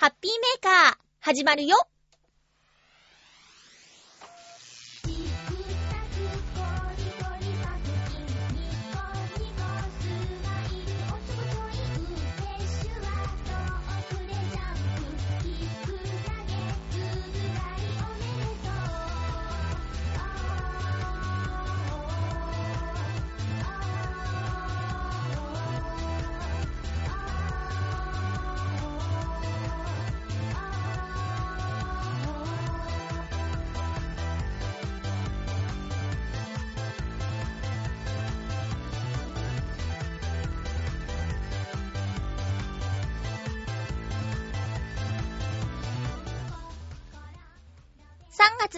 ハッピーメーカー、始まるよ。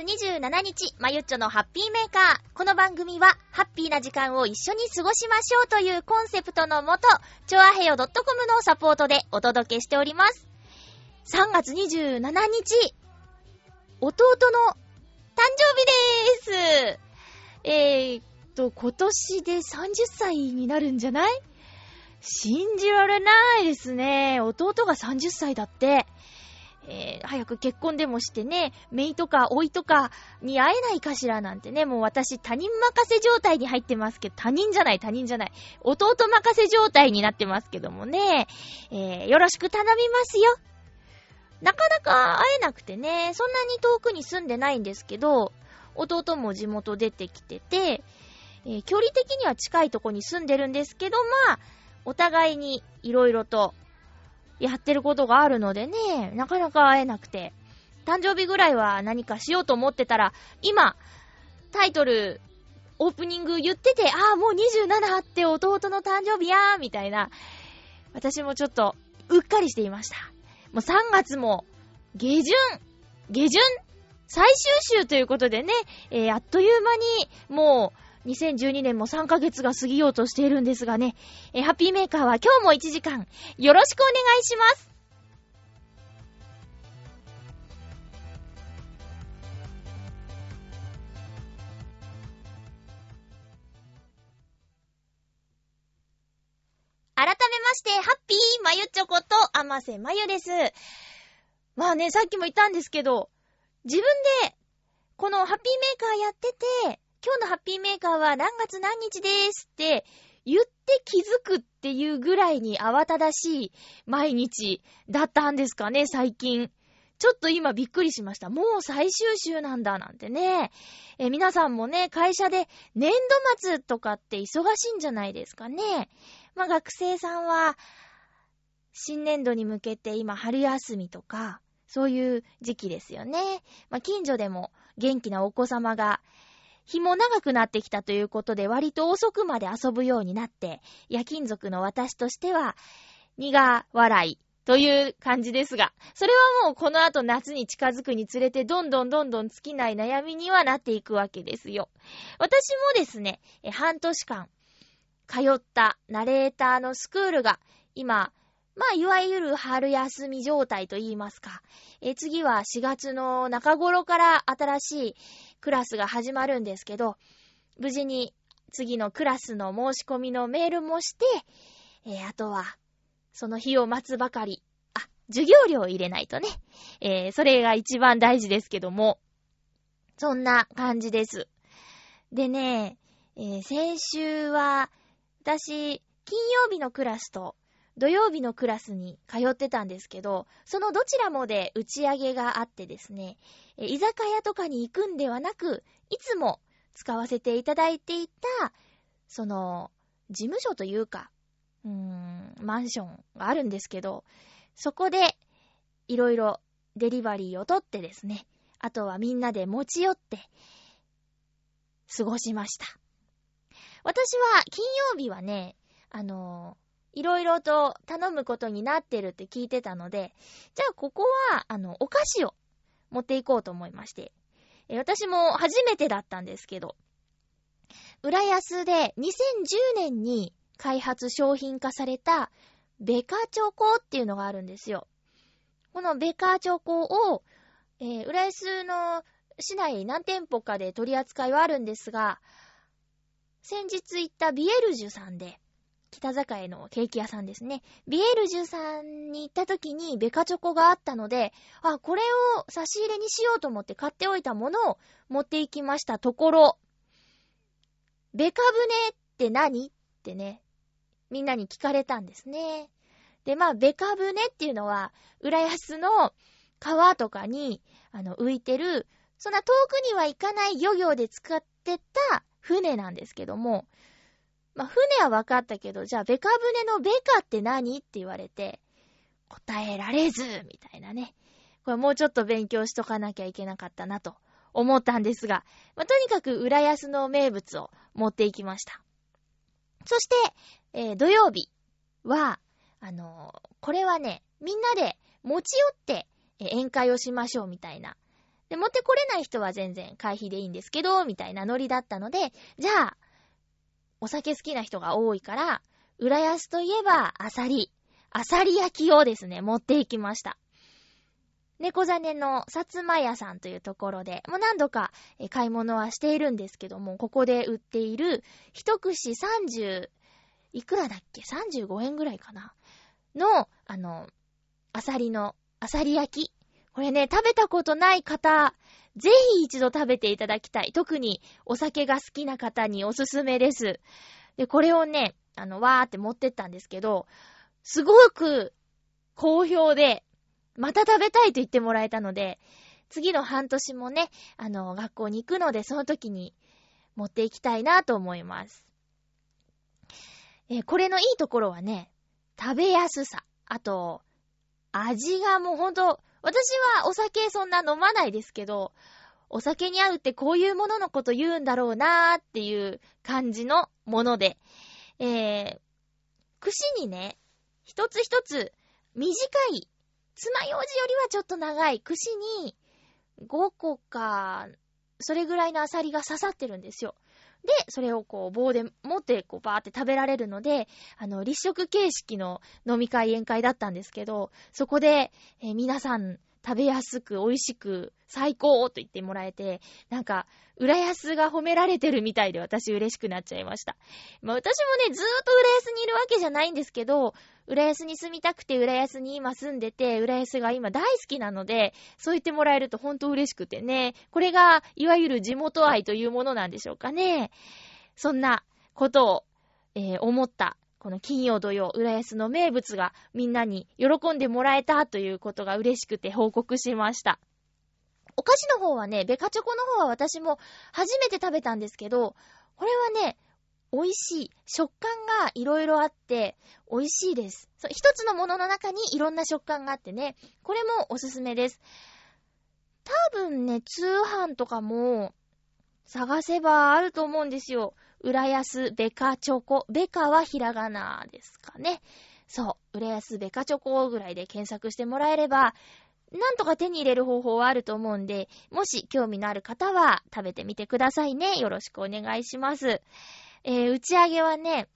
27日、まゆっちょのハッピーメーカー。この番組は、ハッピーな時間を一緒に過ごしましょうというコンセプトのもと、ちょあへよ .com のサポートでお届けしております。3月27日、弟の誕生日でーすえーっと、今年で30歳になるんじゃない？信じられないですね。弟が30歳だって。えー、早く結婚でもしてね、姪とか甥とかに会えないかしらなんてね、もう私他人任せ状態に入ってますけど、他人じゃない他人じゃない、弟任せ状態になってますけどもね、えー、よろしく頼みますよ。なかなか会えなくてね、そんなに遠くに住んでないんですけど、弟も地元出てきてて、えー、距離的には近いとこに住んでるんですけど、まあ、お互いに色々とやってることがあるのでね、なかなか会えなくて。誕生日ぐらいは何かしようと思ってたら、今、タイトル、オープニング言ってて、ああ、もう27あって弟の誕生日やー、みたいな。私もちょっと、うっかりしていました。もう3月も、下旬、下旬、最終週ということでね、えー、あっという間に、もう、2012年も3ヶ月が過ぎようとしているんですがね、えハッピーメーカーは今日も1時間よろしくお願いします。改めまして、ハッピーまゆちょこと、あませまゆです。まあね、さっきも言ったんですけど、自分で、このハッピーメーカーやってて、今日のハッピーメーカーは何月何日ですって言って気づくっていうぐらいに慌ただしい毎日だったんですかね、最近。ちょっと今びっくりしました。もう最終週なんだなんてね。え皆さんもね、会社で年度末とかって忙しいんじゃないですかね。まあ学生さんは新年度に向けて今春休みとか、そういう時期ですよね。まあ近所でも元気なお子様が日も長くなってきたということで割と遅くまで遊ぶようになって、夜勤族の私としては、苦笑いという感じですが、それはもうこの後夏に近づくにつれてどんどんどんどん尽きない悩みにはなっていくわけですよ。私もですね、半年間通ったナレーターのスクールが今、まあ、いわゆる春休み状態と言いますか。え次は4月の中頃から新しいクラスが始まるんですけど、無事に次のクラスの申し込みのメールもして、え、あとは、その日を待つばかり。あ、授業料を入れないとね。えー、それが一番大事ですけども。そんな感じです。でね、えー、先週は、私、金曜日のクラスと土曜日のクラスに通ってたんですけど、そのどちらもで打ち上げがあってですね、居酒屋とかに行くんではなく、いつも使わせていただいていた、その、事務所というか、うーん、マンションがあるんですけど、そこで、いろいろデリバリーを取ってですね、あとはみんなで持ち寄って、過ごしました。私は金曜日はね、あのいろいろと頼むことになってるって聞いてたので、じゃあここは、あの、お菓子を持っていこうと思いまして。え私も初めてだったんですけど、浦安で2010年に開発商品化されたベカチョコっていうのがあるんですよ。このベカチョコを、えー、浦安の市内何店舗かで取り扱いはあるんですが、先日行ったビエルジュさんで北坂のケーキ屋さんですね。ビエル13さんに行った時にベカチョコがあったので、あ、これを差し入れにしようと思って買っておいたものを持っていきましたところ、ベカ船って何ってね、みんなに聞かれたんですね。で、まあ、ベカ船っていうのは、浦安の川とかに、あの、浮いてる、そんな遠くには行かない漁業で使ってた船なんですけども、まあ、船は分かったけど、じゃあ、ベカ船のベカって何って言われて、答えられず、みたいなね。これもうちょっと勉強しとかなきゃいけなかったなと思ったんですが、まあ、とにかく浦安の名物を持っていきました。そして、えー、土曜日は、あのー、これはね、みんなで持ち寄って、えー、宴会をしましょうみたいな。で、持ってこれない人は全然会費でいいんですけど、みたいなノリだったので、じゃあ、お酒好きな人が多いから、浦安といえば、アサリ。アサリ焼きをですね、持っていきました。猫種の薩摩屋さんというところで、もう何度か買い物はしているんですけども、ここで売っている、一串30、いくらだっけ ?35 円ぐらいかな？の、あの、アサリの、アサリ焼き。これね、食べたことない方、ぜひ一度食べていただきたい。特にお酒が好きな方におすすめです。で、これをね、あの、わーって持ってったんですけど、すごく好評で、また食べたいと言ってもらえたので、次の半年もね、あの、学校に行くので、その時に持っていきたいなと思います。えこれのいいところはね、食べやすさ。あと、味がもうほんと、私はお酒そんな飲まないですけど、お酒に合うってこういうもののこと言うんだろうなーっていう感じのもので、えー、串にね、一つ一つ短い爪楊枝よりはちょっと長い串に5個か、それぐらいのアサリが刺さってるんですよ。で、それをこう棒で持ってこうバーって食べられるので、あの、立食形式の飲み会宴会だったんですけど、そこで、えー、皆さん食べやすく美味しく最高と言ってもらえて、なんか、浦安が褒められてるみたいで私嬉しくなっちゃいました。まあ私もね、ずーっと浦安にいるわけじゃないんですけど、浦安に住みたくて浦安に今住んでて、浦安が今大好きなので、そう言ってもらえるとほんと嬉しくてね。これが、いわゆる地元愛というものなんでしょうかね。そんなことを、えー、思ったこの金曜土曜、浦安の名物がみんなに喜んでもらえたということが嬉しくて報告しました。お菓子の方はね、ベカチョコの方は私も初めて食べたんですけど、これはね、美味しい。食感がいろいろあって、美味しいです。一つのものの中にいろんな食感があってね、これもおすすめです。多分ね、通販とかも探せばあると思うんですよ。浦安ベカチョコ。ベカはひらがなですかね。そう。浦安ベカチョコぐらいで検索してもらえれば、なんとか手に入れる方法はあると思うんで、もし興味のある方は食べてみてくださいね。よろしくお願いします。えー、打ち上げはね、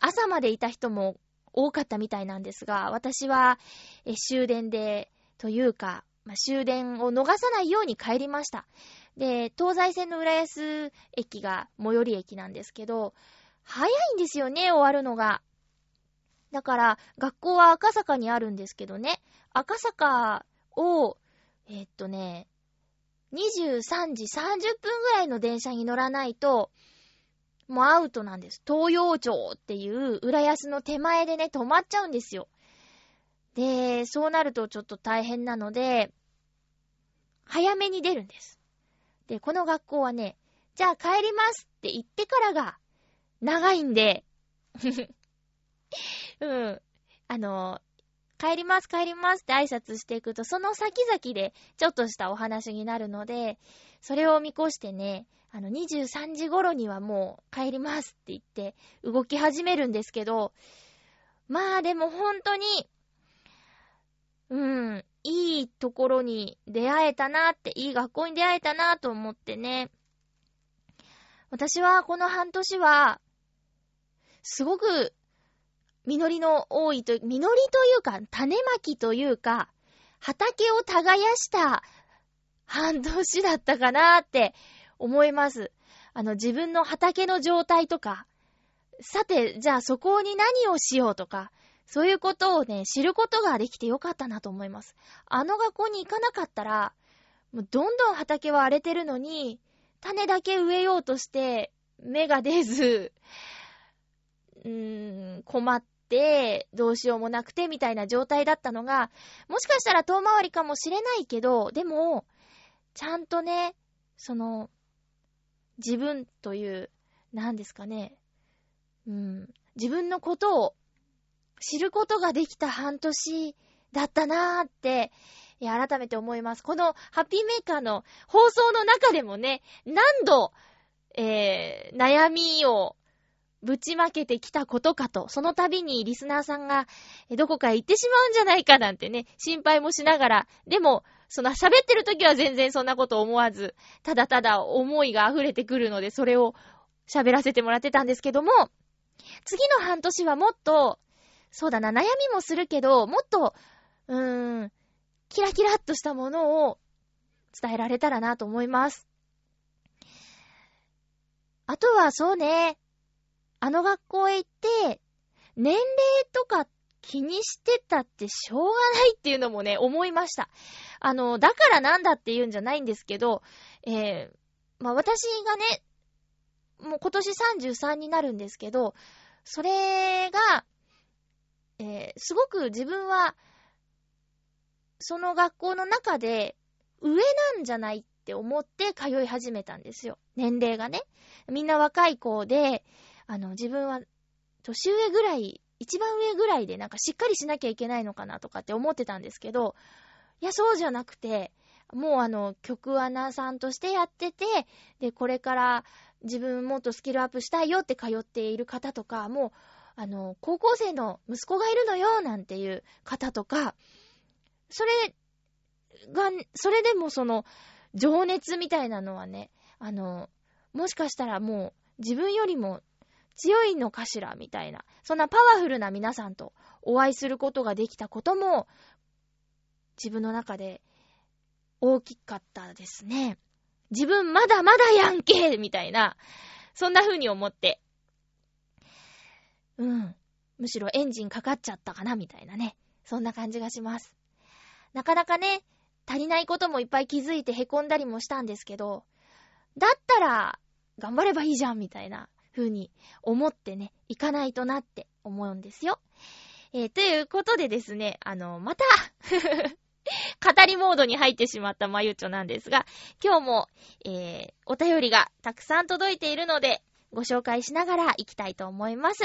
朝までいた人も多かったみたいなんですが、私は、え終電で、というか、まあ、終電を逃さないように帰りました。で、東西線の浦安駅が最寄り駅なんですけど、早いんですよね、終わるのが。だから、学校は赤坂にあるんですけどね、赤坂を、えー、っとね、23時30分ぐらいの電車に乗らないと、もうアウトなんです。東洋町っていう浦安の手前でね、止まっちゃうんですよ。で、そうなるとちょっと大変なので、早めに出るんです。で、この学校はね、じゃあ帰りますって言ってからが長いんで うん。あの、帰ります帰りますって挨拶していくと、その先々でちょっとしたお話になるので、それを見越してね、あの、23時頃にはもう帰りますって言って動き始めるんですけど、まあでも本当に、うん、いいところに出会えたなって、いい学校に出会えたなと思ってね。私はこの半年は、すごく、実りの多いと、実りというか、種まきというか、畑を耕した半年だったかなって思います。あの、自分の畑の状態とか、さて、じゃあそこに何をしようとか、そういうことをね、知ることができてよかったなと思います。あの学校に行かなかったら、もうどんどん畑は荒れてるのに、種だけ植えようとして、芽が出ず、うーん、困って、どうしようもなくて、みたいな状態だったのが、もしかしたら遠回りかもしれないけど、でも、ちゃんとね、その、自分という、何ですかね、うん、自分のことを知ることができた半年だったなーって、改めて思います。このハッピーメーカーの放送の中でもね、何度、えー、悩みをぶちまけてきたことかと、その度にリスナーさんが、どこかへ行ってしまうんじゃないかなんてね、心配もしながら、でも、その喋ってる時は全然そんなこと思わず、ただただ思いが溢れてくるので、それを喋らせてもらってたんですけども、次の半年はもっと、そうだな、悩みもするけど、もっと、うーん、キラキラっとしたものを伝えられたらなと思います。あとはそうね、あの学校へ行って、年齢とかっ気にしてたってしょうがないっていうのもね、思いました。あの、だからなんだって言うんじゃないんですけど、えー、まあ、私がね、もう今年33になるんですけど、それが、えー、すごく自分は、その学校の中で上なんじゃないって思って通い始めたんですよ。年齢がね。みんな若い子で、あの、自分は年上ぐらい、一番上ぐらいでなんかしっかりしなきゃいけないのかなとかって思ってたんですけど、いや、そうじゃなくて、もうあの、曲アナさんとしてやってて、で、これから自分もっとスキルアップしたいよって通っている方とか、もう、あの、高校生の息子がいるのよ、なんていう方とか、それが、それでもその、情熱みたいなのはね、あの、もしかしたらもう自分よりも強いのかしら？みたいな、そんなパワフルな皆さんとお会いすることができたことも、自分の中で大きかったですね。自分まだまだやんけみたいな、そんな風に思って。うん。むしろエンジンかかっちゃったかな？みたいなね。そんな感じがします。なかなかね、足りないこともいっぱい気づいて凹んだりもしたんですけど、だったら、頑張ればいいじゃんみたいな風に思ってね、行かないとなって思うんですよ。えー、ということでですね、あの、また 語りモードに入ってしまったまゆちょなんですが、今日も、えー、お便りがたくさん届いているので、ご紹介しながら行きたいと思います。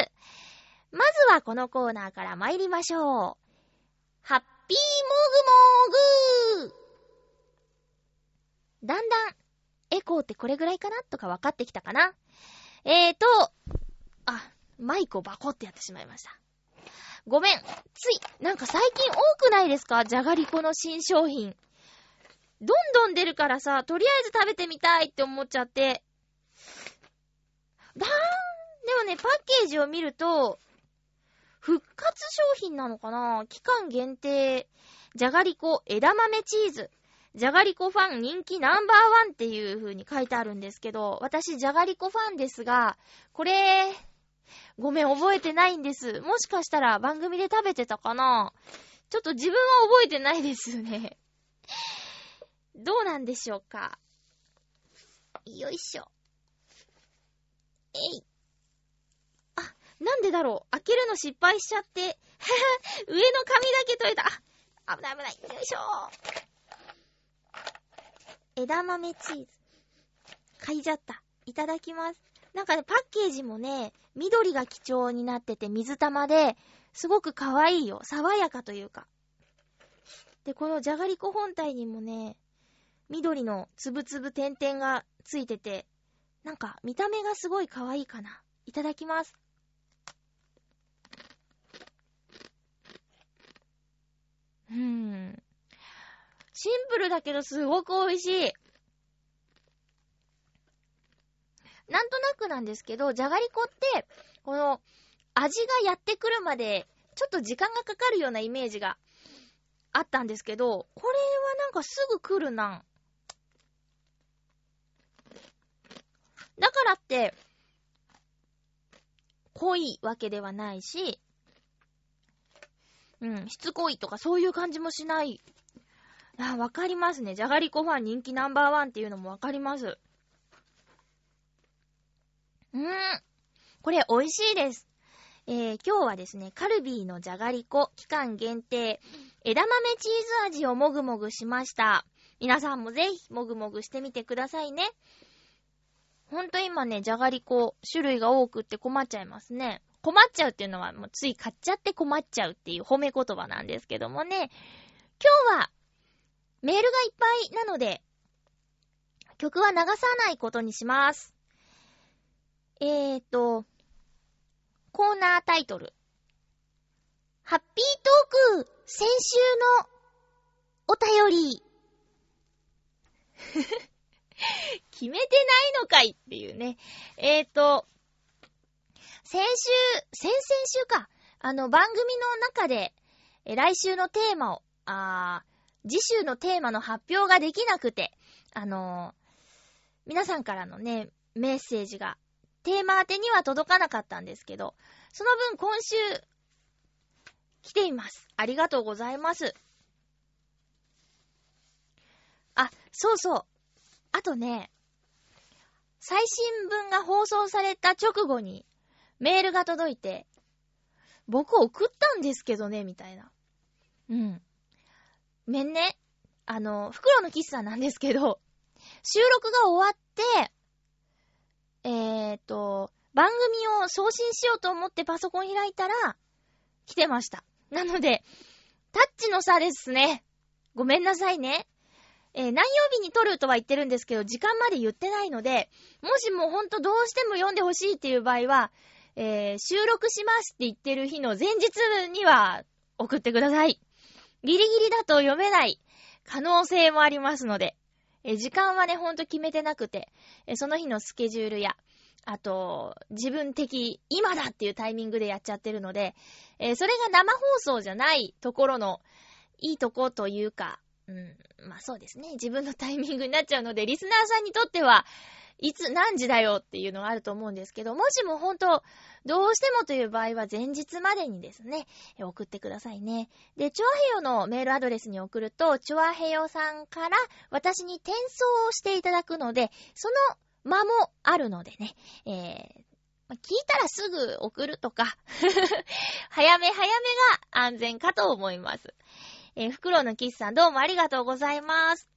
まずはこのコーナーから参りましょう。ハッピーもぐもぐだんだん、エコーってこれぐらいかな？とか分かってきたかな？えーと、あ、マイクをバコってやってしまいました。ごめん。つい、なんか最近多くないですか？じゃがりこの新商品。どんどん出るからさ、とりあえず食べてみたいって思っちゃって。だーん。でもね、パッケージを見ると、復活商品なのかな？期間限定、じゃがりこ枝豆チーズ。じゃがりこファン人気ナンバーワンっていう風に書いてあるんですけど、私じゃがりこファンですが、これ、ごめん、覚えてないんです。もしかしたら番組で食べてたかな？ちょっと自分は覚えてないですね。どうなんでしょうか？よいしょ。えい。あ、なんでだろう？開けるの失敗しちゃって。上の紙だけ取れた。あ、危ない危ない。よいしょ。枝豆チーズ。嗅いじゃった。いただきます。なんかね、パッケージもね、緑が基調になってて水玉で、すごく可愛いよ。爽やかというか。で、このじゃがりこ本体にもね、緑のつぶつぶ点々がついてて、なんか見た目がすごい可愛いかな。いただきます。うーん。シンプルだけどすごく美味しい。なんとなくなんですけど、じゃがりこって、この、味がやってくるまで、ちょっと時間がかかるようなイメージがあったんですけど、これはなんかすぐ来るな。だからって、濃いわけではないし、うん、しつこいとかそういう感じもしない。あ、わかりますね。じゃがりこファン人気ナンバーワンっていうのもわかります。うーん。これ美味しいです。えー、今日はですね、カルビーのじゃがりこ期間限定枝豆チーズ味をもぐもぐしました。皆さんもぜひもぐもぐしてみてくださいね。ほんと今ね、じゃがりこ種類が多くって困っちゃいますね。困っちゃうっていうのはもうつい買っちゃって困っちゃうっていう褒め言葉なんですけどもね。今日はメールがいっぱいなので、曲は流さないことにします。えーと、コーナータイトル。ハッピートーク先週のお便り。決めてないのかいっていうね。えーと、先週、先々週か。あの、番組の中で、来週のテーマを、あー次週のテーマの発表ができなくて、あのー、皆さんからのね、メッセージが、テーマ宛てには届かなかったんですけど、その分今週、来ています。ありがとうございます。あ、そうそう。あとね、最新聞が放送された直後にメールが届いて、僕送ったんですけどね、みたいな。うん。めんね。あの、袋の喫茶なんですけど、収録が終わって、えーと、番組を送信しようと思ってパソコン開いたら、来てました。なので、タッチの差ですね。ごめんなさいね。えー、何曜日に撮るとは言ってるんですけど、時間まで言ってないので、もしもほんとどうしても読んでほしいっていう場合は、えー、収録しますって言ってる日の前日には送ってください。ギリギリだと読めない可能性もありますので、え、時間はね、ほんと決めてなくて、え、その日のスケジュールや、あと、自分的、今だっていうタイミングでやっちゃってるので、え、それが生放送じゃないところの、いいとこというか、うん、まあそうですね。自分のタイミングになっちゃうので、リスナーさんにとっては、いつ何時だよっていうのがあると思うんですけど、もしも本当、どうしてもという場合は前日までにですね、送ってくださいね。で、チョアヘヨのメールアドレスに送ると、チョアヘヨさんから私に転送をしていただくので、その間もあるのでね、えー、聞いたらすぐ送るとか 早め早めが安全かと思います。えー、袋のキスさんどうもありがとうございます。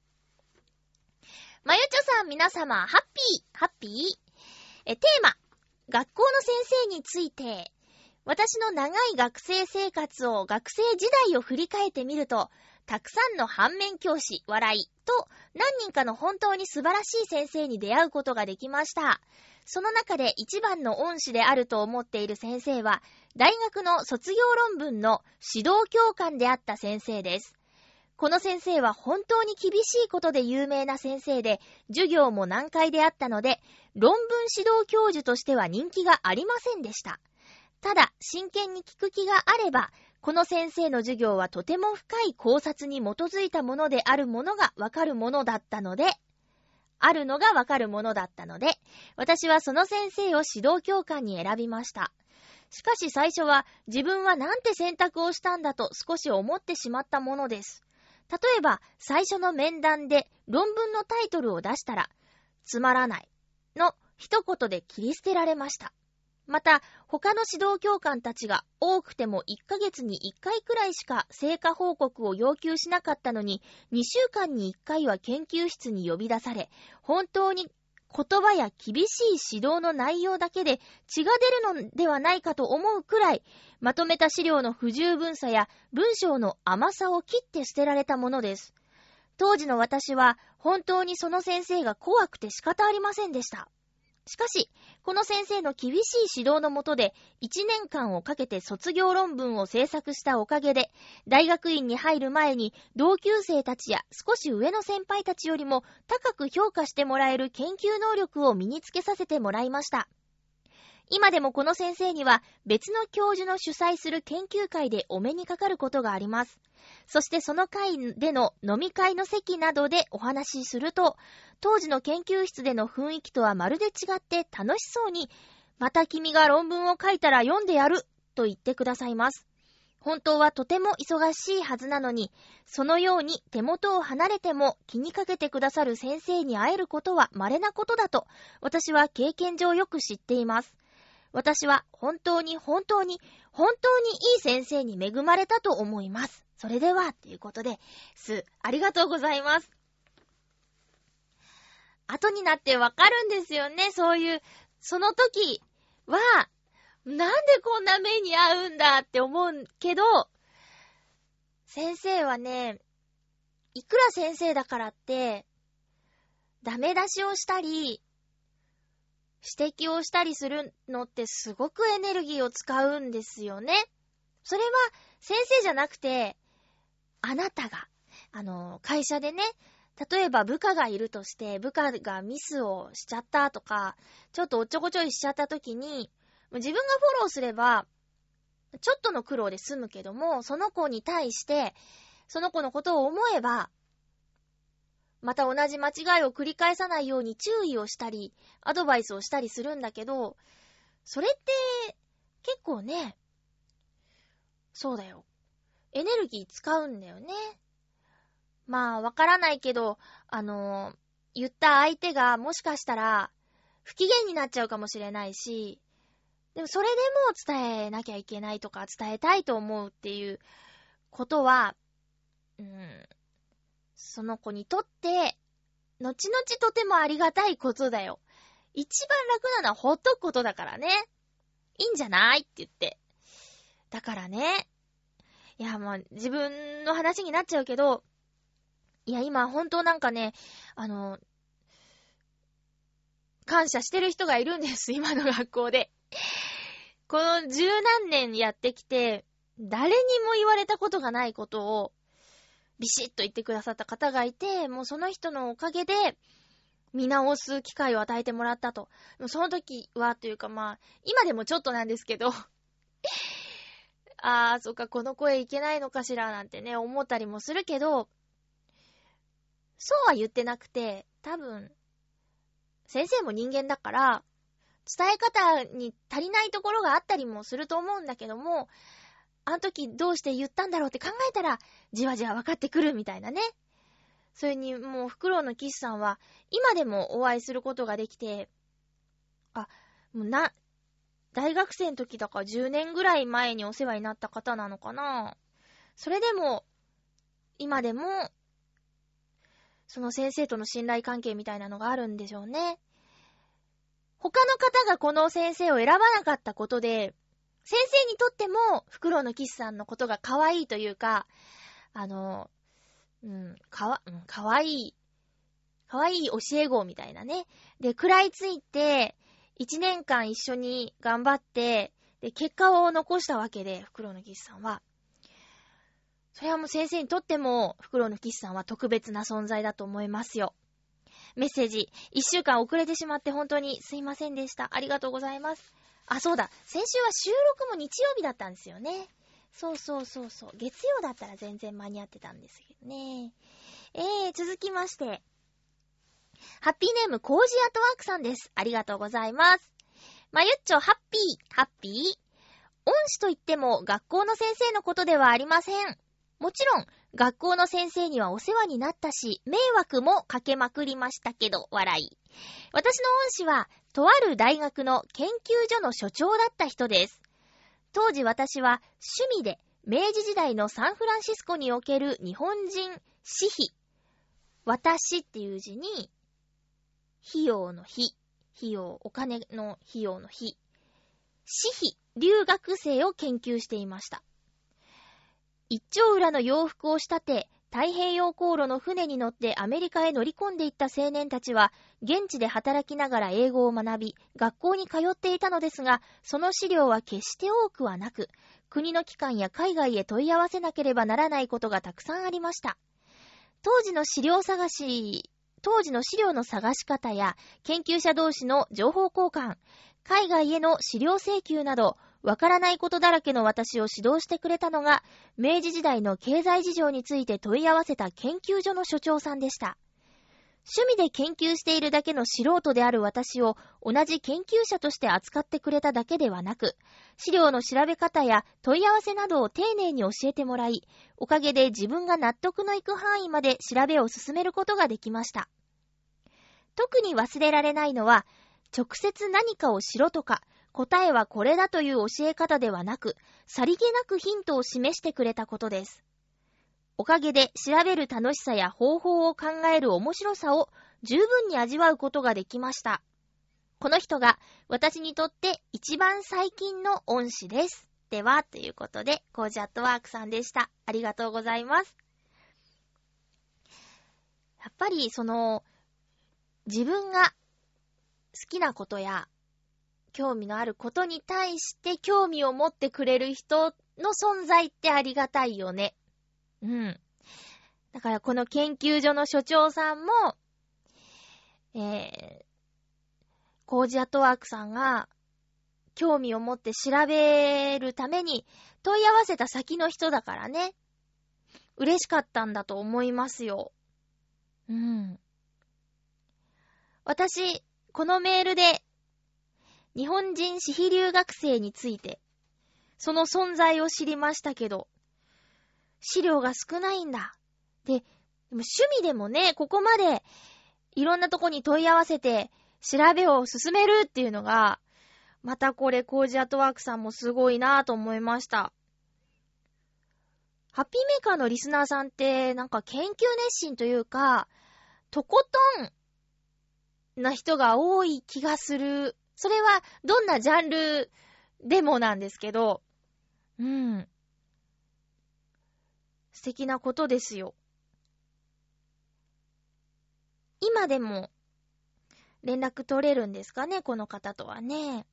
まゆちょさん皆様、ハッピー、ハッピーえ、テーマ、学校の先生について、私の長い学生生活を学生時代を振り返ってみると、たくさんの反面教師、笑いと何人かの本当に素晴らしい先生に出会うことができました。その中で一番の恩師であると思っている先生は、大学の卒業論文の指導教官であった先生です。この先生は本当に厳しいことで有名な先生で、授業も難解であったので、論文指導教授としては人気がありませんでした。ただ、真剣に聞く気があれば、この先生の授業はとても深い考察に基づいたものであるものがわかるものだったので、あるのがわかるものだったので、私はその先生を指導教官に選びました。しかし最初は自分はなんて選択をしたんだと少し思ってしまったものです。例えば、最初の面談で論文のタイトルを出したら、つまらないの一言で切り捨てられました。また、他の指導教官たちが多くても1ヶ月に1回くらいしか成果報告を要求しなかったのに、2週間に1回は研究室に呼び出され、本当に言葉や厳しい指導の内容だけで血が出るのではないかと思うくらい、まとめた資料の不十分さや文章の甘さを切って捨てられたものです。当時の私は本当にその先生が怖くて仕方ありませんでした。しかし、この先生の厳しい指導のもとで、1年間をかけて卒業論文を制作したおかげで、大学院に入る前に同級生たちや少し上の先輩たちよりも高く評価してもらえる研究能力を身につけさせてもらいました。今でもこの先生には別の教授の主催する研究会でお目にかかることがあります。そしてその会での飲み会の席などでお話しすると、当時の研究室での雰囲気とはまるで違って楽しそうにまた君が論文を書いたら読んでやると言ってくださいます。本当はとても忙しいはずなのに、そのように手元を離れても気にかけてくださる先生に会えることは稀なことだと、私は経験上よく知っています。私は本当に本当に本当にいい先生に恵まれたと思います。それでは、ということで、す、ありがとうございます。後になってわかるんですよね、そういう、その時は、なんでこんな目に遭うんだって思うけど、先生はね、いくら先生だからって、ダメ出しをしたり、指摘をしたりするのってすごくエネルギーを使うんですよね。それは先生じゃなくて、あなたが、あの、会社でね、例えば部下がいるとして、部下がミスをしちゃったとか、ちょっとおっちょこちょいしちゃった時に、自分がフォローすれば、ちょっとの苦労で済むけども、その子に対して、その子のことを思えば、また同じ間違いを繰り返さないように注意をしたり、アドバイスをしたりするんだけど、それって、結構ね、そうだよ。エネルギー使うんだよね。まあ、わからないけど、あの、言った相手がもしかしたら、不機嫌になっちゃうかもしれないし、でもそれでも伝えなきゃいけないとか、伝えたいと思うっていうことは、うん、その子にとって、後々とてもありがたいことだよ。一番楽なのはほっとくことだからね。いいんじゃないって言って。だからね。いや、もう自分の話になっちゃうけど、いや、今本当なんかね、あの、感謝してる人がいるんです、今の学校で。この十何年やってきて、誰にも言われたことがないことを、ビシッと言ってくださった方がいて、もうその人のおかげで、見直す機会を与えてもらったと。その時は、というかまあ、今でもちょっとなんですけど あー、そっか、この声いけないのかしら、なんてね、思ったりもするけど、そうは言ってなくて、多分、先生も人間だから、伝え方に足りないところがあったりもすると思うんだけども、あの時どうして言ったんだろうって考えたら、じわじわ分かってくるみたいなね。それにもう、フクロウのキスさんは、今でもお会いすることができて、あ、もうな、大学生の時だから10年ぐらい前にお世話になった方なのかな。それでも、今でも、その先生との信頼関係みたいなのがあるんでしょうね。他の方がこの先生を選ばなかったことで、先生にとっても、フクロウのキスさんのことが可愛いというか、あの、うん、かわ、うん、可愛い、可愛い教え子みたいなね。で、食らいついて、一年間一緒に頑張って、で、結果を残したわけで、フクロウのキスさんは。それはもう先生にとっても、フクロウのキスさんは特別な存在だと思いますよ。メッセージ、一週間遅れてしまって本当にすいませんでした。ありがとうございます。あ、そうだ。先週は収録も日曜日だったんですよね。そうそうそうそう。月曜だったら全然間に合ってたんですけどね。えー、続きまして。ハッピーネーム、コージアトワークさんです。ありがとうございます。まゆっちょ、ハッピー、ハッピー。恩師といっても学校の先生のことではありません。もちろん、学校の先生にはお世話になったし、迷惑もかけまくりましたけど、笑い。私の恩師は、とある大学の研究所の所長だった人です。当時私は趣味で明治時代のサンフランシスコにおける日本人私費。私っていう字に、費用の費、費用、お金の費用の費。私費、留学生を研究していました。一丁裏の洋服を仕立て、太平洋航路の船に乗ってアメリカへ乗り込んでいった青年たちは、現地で働きながら英語を学び、学校に通っていたのですが、その資料は決して多くはなく、国の機関や海外へ問い合わせなければならないことがたくさんありました。当時の資料探し、当時の資料の探し方や、研究者同士の情報交換、海外への資料請求など、わからないことだらけの私を指導してくれたのが、明治時代の経済事情について問い合わせた研究所の所長さんでした。趣味で研究しているだけの素人である私を同じ研究者として扱ってくれただけではなく、資料の調べ方や問い合わせなどを丁寧に教えてもらい、おかげで自分が納得のいく範囲まで調べを進めることができました。特に忘れられないのは、直接何かをしろとか、答えはこれだという教え方ではなく、さりげなくヒントを示してくれたことです。おかげで調べる楽しさや方法を考える面白さを十分に味わうことができました。この人が私にとって一番最近の恩師です。では、ということで、コージアットワークさんでした。ありがとうございます。やっぱり、その、自分が好きなことや興味のあることに対して興味を持ってくれる人の存在ってありがたいよね。うん。だからこの研究所の所長さんも、えー、コージアトワークさんが興味を持って調べるために問い合わせた先の人だからね。嬉しかったんだと思いますよ。うん。私、このメールで、日本人私費留学生について、その存在を知りましたけど、資料が少ないんだ。で、で趣味でもね、ここまでいろんなとこに問い合わせて調べを進めるっていうのが、またこれコージアトワークさんもすごいなぁと思いました。ハッピーメーカーのリスナーさんってなんか研究熱心というか、とことんな人が多い気がする。それはどんなジャンルでもなんですけど、うん。素敵なことですよ。今でも連絡取れるんですかね、この方とはね。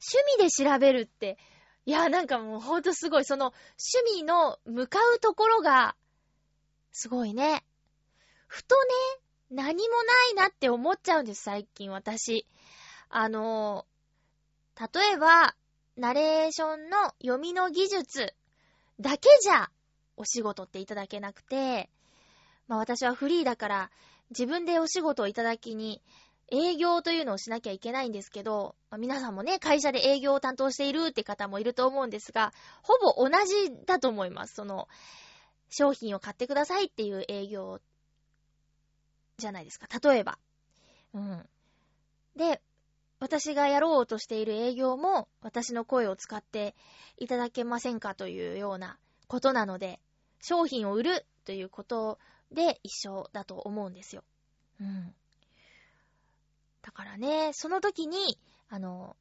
趣味で調べるって、いや、なんかもうほんとすごい。その趣味の向かうところが、すごいね。ふとね、何もないなって思っちゃうんです、最近私。あの例えば、ナレーションの読みの技術だけじゃお仕事っていただけなくて、まあ私はフリーだから自分でお仕事をいただきに営業というのをしなきゃいけないんですけど、まあ、皆さんもね、会社で営業を担当しているって方もいると思うんですが、ほぼ同じだと思います。その、商品を買ってくださいっていう営業じゃないですか。例えば。うん。で、私がやろうとしている営業も私の声を使っていただけませんかというようなことなので、商品を売るということで一緒だと思うんですよ。うん。だからね、その時に、あの、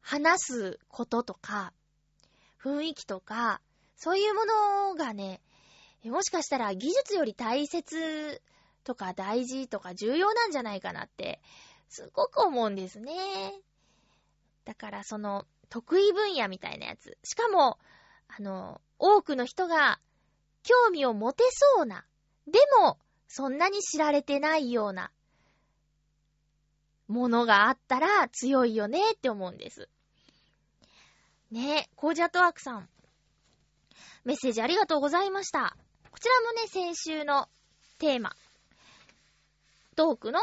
話すこととか、雰囲気とか、そういうものがね、もしかしたら技術より大切とか大事とか重要なんじゃないかなって、すごく思うんですね。だからその、得意分野みたいなやつ。しかも、あの、多くの人が興味を持てそうな、でも、そんなに知られてないような、ものがあったら強いよねって思うんです。ねえ、コージャトワークさん。メッセージありがとうございました。こちらもね、先週のテーマ、トークの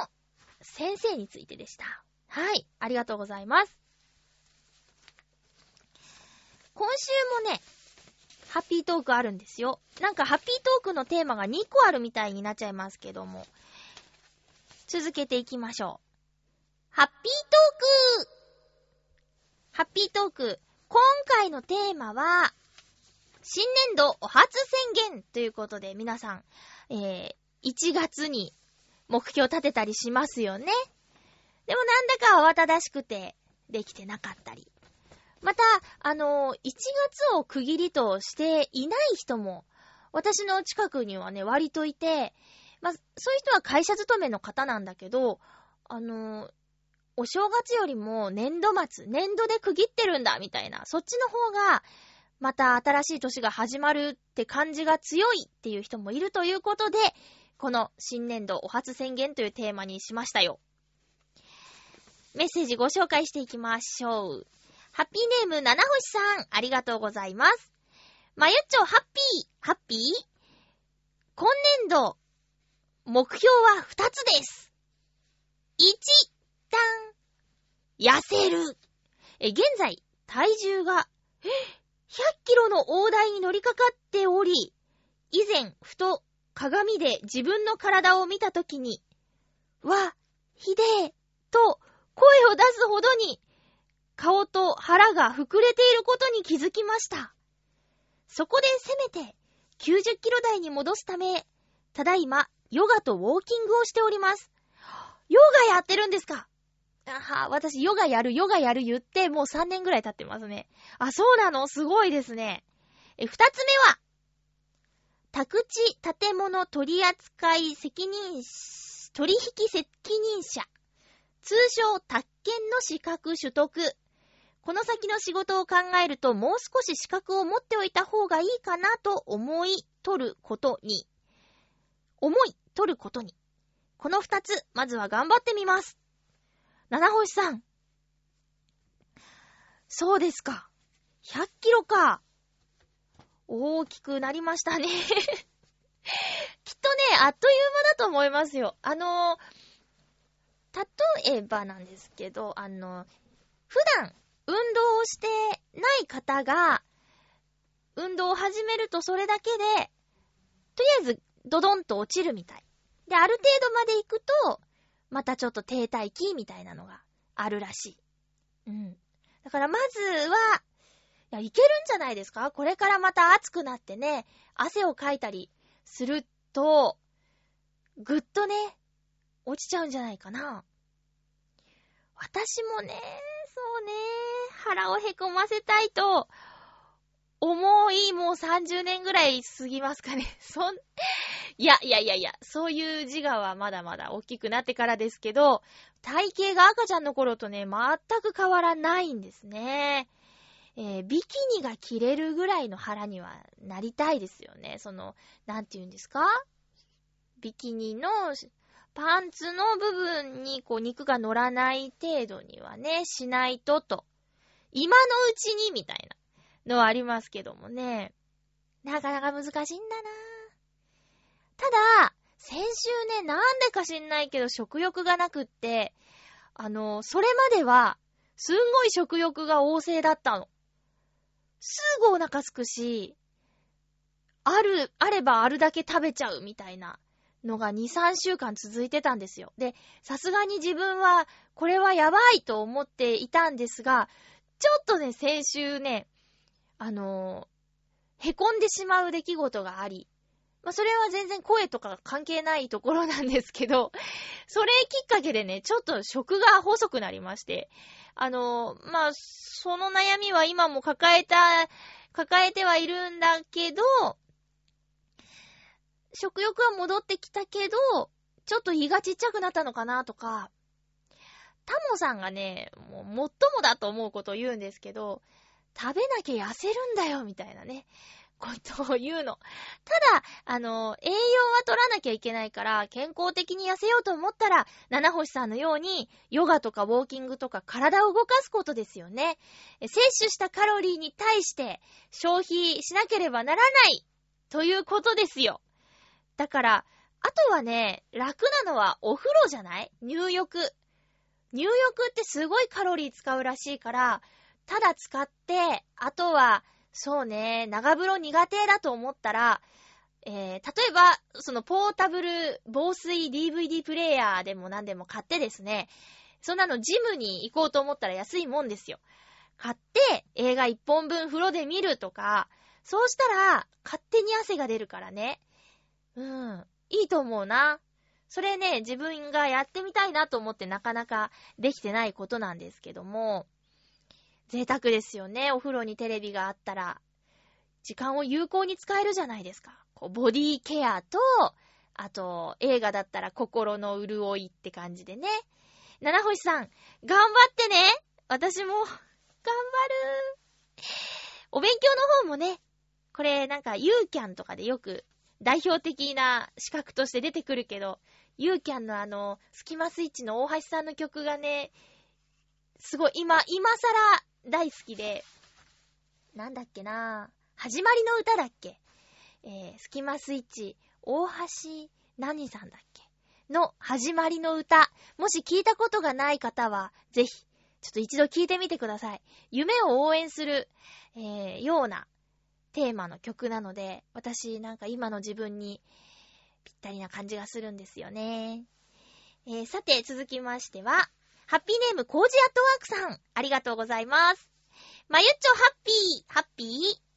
先生についてでした。はい、ありがとうございます。今週もね、ハッピートークあるんですよ。なんかハッピートークのテーマが2個あるみたいになっちゃいますけども。続けていきましょう。ハッピートークハッピートーク。今回のテーマは、新年度お初宣言ということで皆さん、えー、1月に目標立てたりしますよね。でもなんだか慌ただしくて、できてなかったり。また、あの、1月を区切りとしていない人も、私の近くにはね、割といて、まあ、そういう人は会社勤めの方なんだけど、あの、お正月よりも年度末、年度で区切ってるんだ、みたいな、そっちの方が、また新しい年が始まるって感じが強いっていう人もいるということで、この新年度お初宣言というテーマにしましたよ。メッセージご紹介していきましょう。ハッピーネーム七星さん、ありがとうございます。まゆっちょ、ハッピー、ハッピー？今年度、目標は2つです。1、旦、痩せる。え、現在、体重が、100キロの大台に乗りかかっており、以前、ふと鏡で自分の体を見たときに、わ、ひでえ、と声を出すほどに、顔と腹が膨れていることに気づきました。そこでせめて90キロ台に戻すため、ただいまヨガとウォーキングをしております。ヨガやってるんですか？あは、私ヨガやる、ヨガやる言ってもう3年ぐらい経ってますね。あ、そうなの？すごいですね。え、二つ目は、宅地建物取扱い責任、取引責任者。通称、宅建の資格取得。この先の仕事を考えると、もう少し資格を持っておいた方がいいかなと思い取ることに。思い取ることに。この二つ、まずは頑張ってみます。七星さん。そうですか。100キロか。大きくなりましたね きっとね、あっという間だと思いますよ。あの例えばなんですけど、あの、普段運動をしてない方が、運動を始めるとそれだけで、とりあえずドドンと落ちるみたい。で、ある程度まで行くと、またちょっと停滞期みたいなのがあるらしい。うん。だからまずは、いや、いけるんじゃないですか？これからまた暑くなってね、汗をかいたりすると、ぐっとね、落ちちゃうんじゃないかな。私もね、そうね、腹をへこませたいと、思い、もう30年ぐらい過ぎますかね。そん、いや、いやいやいや、そういう自我はまだまだ大きくなってからですけど、体型が赤ちゃんの頃とね、全く変わらないんですね。えー、ビキニが着れるぐらいの腹にはなりたいですよね。その、なんて言うんですか？ビキニのパンツの部分にこう肉が乗らない程度にはね、しないとと。今のうちにみたいなのはありますけどもね。なかなか難しいんだなただ、先週ね、なんでか知んないけど食欲がなくって、あの、それまでは、すんごい食欲が旺盛だったの。すぐお腹すくし、ある、あればあるだけ食べちゃうみたいなのが2、3週間続いてたんですよ。で、さすがに自分は、これはやばいと思っていたんですが、ちょっとね、先週ね、あのー、へこんでしまう出来事があり、まあ、それは全然声とか関係ないところなんですけど、それきっかけでね、ちょっと食が細くなりまして、あの、まあ、その悩みは今も抱えた、抱えてはいるんだけど、食欲は戻ってきたけど、ちょっと胃がちっちゃくなったのかなとか、タモさんがね、もう、最もだと思うことを言うんですけど、食べなきゃ痩せるんだよ、みたいなね、ことを言うの。ただ、あの、栄養は取らなきゃいけないから、健康的に痩せようと思ったら、七星さんのように、ヨガとかウォーキングとか体を動かすことですよね。摂取したカロリーに対して、消費しなければならない、ということですよ。だから、あとはね、楽なのはお風呂じゃない？入浴。入浴ってすごいカロリー使うらしいから、ただ使って、あとは、そうね、長風呂苦手だと思ったら、えー、例えば、そのポータブル防水 DVD プレイヤーでも何でも買ってですね、そんなのジムに行こうと思ったら安いもんですよ。買って映画一本分風呂で見るとか、そうしたら勝手に汗が出るからね。うん。いいと思うな。それね、自分がやってみたいなと思ってなかなかできてないことなんですけども、贅沢ですよね。お風呂にテレビがあったら、時間を有効に使えるじゃないですか。こうボディケアと、あと、映画だったら心の潤いって感じでね。七星さん、頑張ってね私も、頑張るお勉強の方もね、これなんか、ユーキャンとかでよく代表的な資格として出てくるけど、ユーキャンのあの、スキマスイッチの大橋さんの曲がね、すごい今、今更大好きで、なんだっけな始まりの歌だっけえー、スキマスイッチ、大橋何さんだっけの始まりの歌。もし聞いたことがない方は、ぜひ、ちょっと一度聞いてみてください。夢を応援する、えー、ようなテーマの曲なので、私なんか今の自分にぴったりな感じがするんですよね。えー、さて、続きましては、ハッピーネーム、コージアットワークさん、ありがとうございます。まゆっちょ、ハッピー、ハッピー。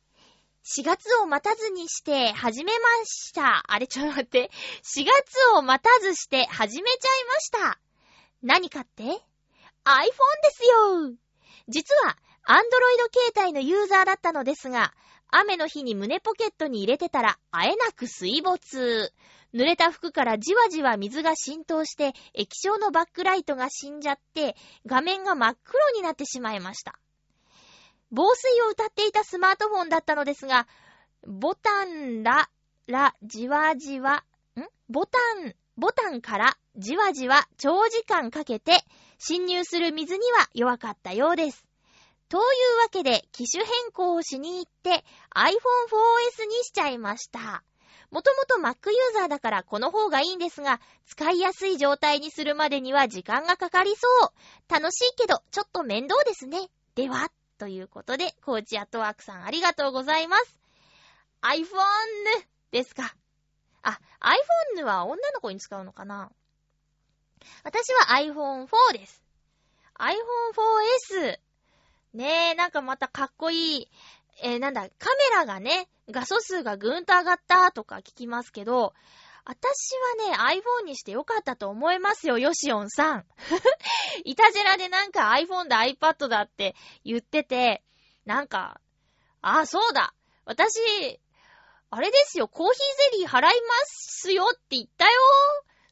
4月を待たずにして始めました。あれ、ちょっと待って。4月を待たずして始めちゃいました。何かって ?iPhone ですよ実は、アンドロイド携帯のユーザーだったのですが、雨の日に胸ポケットに入れてたら、あえなく水没。濡れた服からじわじわ水が浸透して、液晶のバックライトが死んじゃって、画面が真っ黒になってしまいました。防水を歌っていたスマートフォンだったのですが、ボタンら、ら、じわじわ、ん？ボタン、ボタンからじわじわ長時間かけて侵入する水には弱かったようです。というわけで、機種変更をしに行って iPhone 4S にしちゃいました。もともと Mac ユーザーだからこの方がいいんですが、使いやすい状態にするまでには時間がかかりそう。楽しいけど、ちょっと面倒ですね。では、ということで、コーチアットワークさんありがとうございます。iPhone ですか。あ、iPhone は女の子に使うのかな私は iPhone 4です。iPhone 4S。ねえ、なんかまたかっこいい。えー、なんだ、カメラがね、画素数がぐーんと上がったとか聞きますけど、私はね、iPhone にしてよかったと思いますよ、ヨシオンさん。いたじらでなんか iPhone だ iPad だって言ってて、なんか、ああ、そうだ。私、あれですよ、コーヒーゼリー払いますよって言ったよ。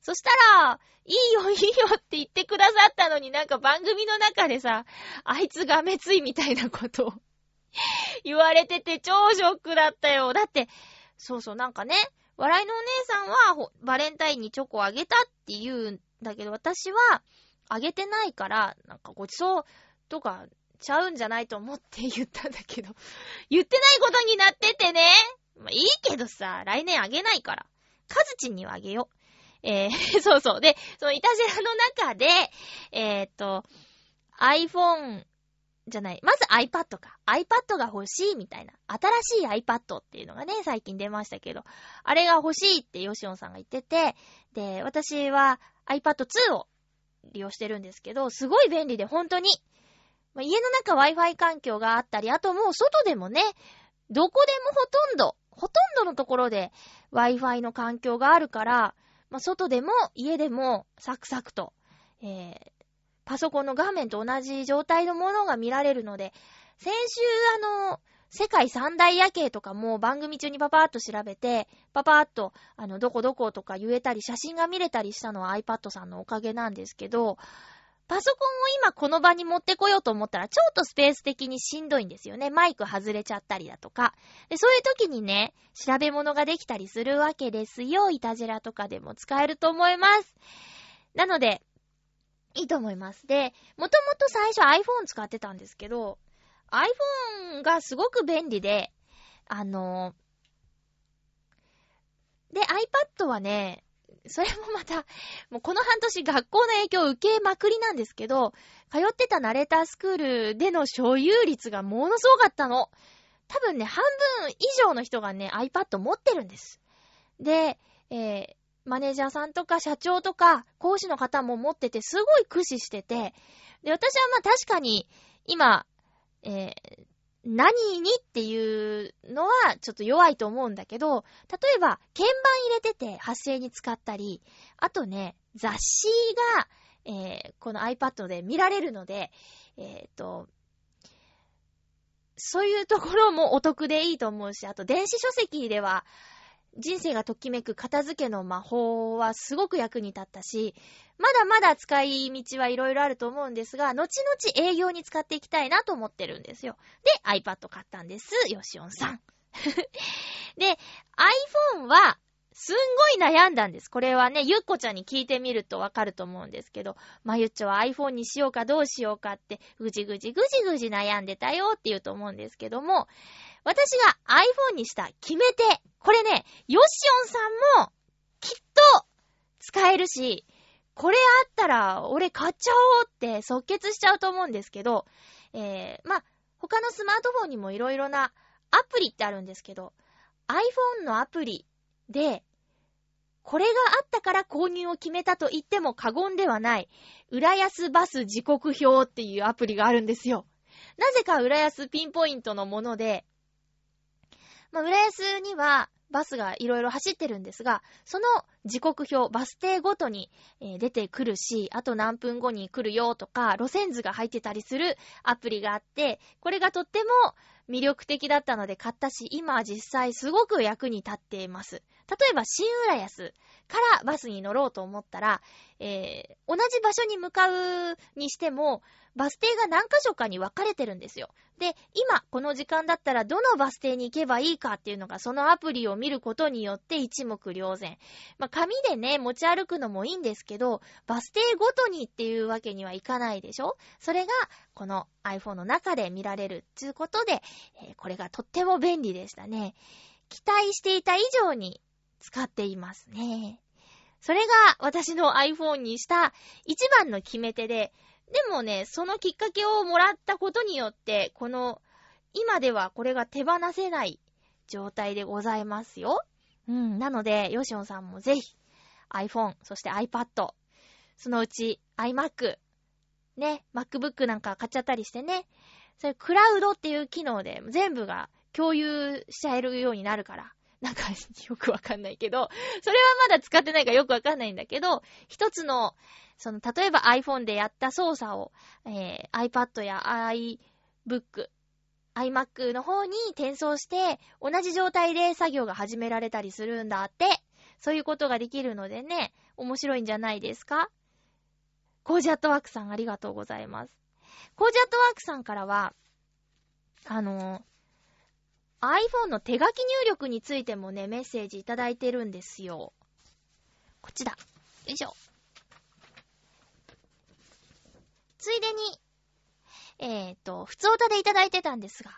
そしたら、いいよ、いいよって言ってくださったのになんか番組の中でさ、あいつがめついみたいなことを 言われてて超ショックだったよ。だって、そうそう、なんかね、笑いのお姉さんは、バレンタインにチョコをあげたって言うんだけど、私は、あげてないから、なんかごちそうとかちゃうんじゃないと思って言ったんだけど、言ってないことになっててね。まあ、いいけどさ、来年あげないから。カズチンにはあげよう。えー、そうそう。で、そのイタジェラの中で、えー、っと、iPhone じゃない。まず iPad か。iPad が欲しいみたいな。新しい iPad っていうのがね、最近出ましたけど、あれが欲しいってヨシオンさんが言ってて、で、私は iPad 2を利用してるんですけど、すごい便利で本当に。まあ、家の中 Wi-Fi 環境があったり、あともう外でもね、どこでもほとんど、ほとんどのところで Wi-Fi の環境があるから、まあ、外でも家でもサクサクと、えー、パソコンの画面と同じ状態のものが見られるので、先週あの、世界三大夜景とかも番組中にパパーっと調べて、パパーっと、あの、どこどことか言えたり、写真が見れたりしたのは iPad さんのおかげなんですけど、パソコンを今この場に持ってこようと思ったら、ちょっとスペース的にしんどいんですよね。マイク外れちゃったりだとか。で、そういう時にね、調べ物ができたりするわけですよ。いたじらとかでも使えると思います。なので、いいと思います。で、もともと最初 iPhone 使ってたんですけど、iPhone がすごく便利で、あの、で、iPad はね、それもまた、もうこの半年学校の影響を受けまくりなんですけど、通ってたナレータースクールでの所有率がものすごかったの。多分ね、半分以上の人がね、iPad 持ってるんです。で、えー、マネージャーさんとか社長とか講師の方も持っててすごい駆使してて、で、私はまあ確かに今、えー、何にっていうのはちょっと弱いと思うんだけど、例えば鍵盤入れてて発声に使ったり、あとね、雑誌が、えー、この iPad で見られるので、えっ、ー、と、そういうところもお得でいいと思うし、あと電子書籍では、人生がときめく片付けの魔法はすごく役に立ったし、まだまだ使い道はいろいろあると思うんですが、後々営業に使っていきたいなと思ってるんですよ。で、iPad 買ったんです。よしおんさん。で、iPhone は、すんごい悩んだんです。これはね、ゆっこちゃんに聞いてみるとわかると思うんですけど、まゆっちょは iPhone にしようかどうしようかって、ぐじぐじぐじぐじ悩んでたよって言うと思うんですけども、私が iPhone にした決め手。これね、ヨシオンさんも、きっと使えるし、これあったら俺買っちゃおうって即決しちゃうと思うんですけど、えー、ま、他のスマートフォンにも色々なアプリってあるんですけど、iPhone のアプリで、これがあったから購入を決めたと言っても過言ではない、浦安バス時刻表っていうアプリがあるんですよ。なぜか浦安ピンポイントのもので、まあ、浦安にはバスがいろいろ走ってるんですが、その時刻表、バス停ごとに、え、出てくるし、あと何分後に来るよとか、路線図が入ってたりするアプリがあって、これがとっても魅力的だったので買ったし、今実際すごく役に立っています。例えば、新浦安からバスに乗ろうと思ったら、えー、同じ場所に向かうにしても、バス停が何箇所かに分かれてるんですよ。で、今、この時間だったらどのバス停に行けばいいかっていうのが、そのアプリを見ることによって一目瞭然。まあ、紙でね、持ち歩くのもいいんですけど、バス停ごとにっていうわけにはいかないでしょ？それが、この iPhone の中で見られるっていうことで、えー、これがとっても便利でしたね。期待していた以上に使っていますね。それが私の iPhone にした一番の決め手で、でもね、そのきっかけをもらったことによって、この、今ではこれが手放せない状態でございますよ。うん、なので、ヨシオンさんもぜひ、iPhone、そして iPad、そのうち iMac、ね、MacBook なんか買っちゃったりしてね、それクラウドっていう機能で全部が共有しちゃえるようになるから、なんかよくわかんないけど、それはまだ使ってないからよくわかんないんだけど、一つの、その、例えば iPhone でやった操作を、えー、iPad や iBook、iMac の方に転送して、同じ状態で作業が始められたりするんだって。そういうことができるのでね、面白いんじゃないですか？コージアットワークさんありがとうございます。コージアットワークさんからは、あの iPhone の手書き入力についてもね、メッセージいただいてるんですよ。こっちだ。よいしょ。ついでに、えっ、ー、と、普通歌でいただいてたんですが、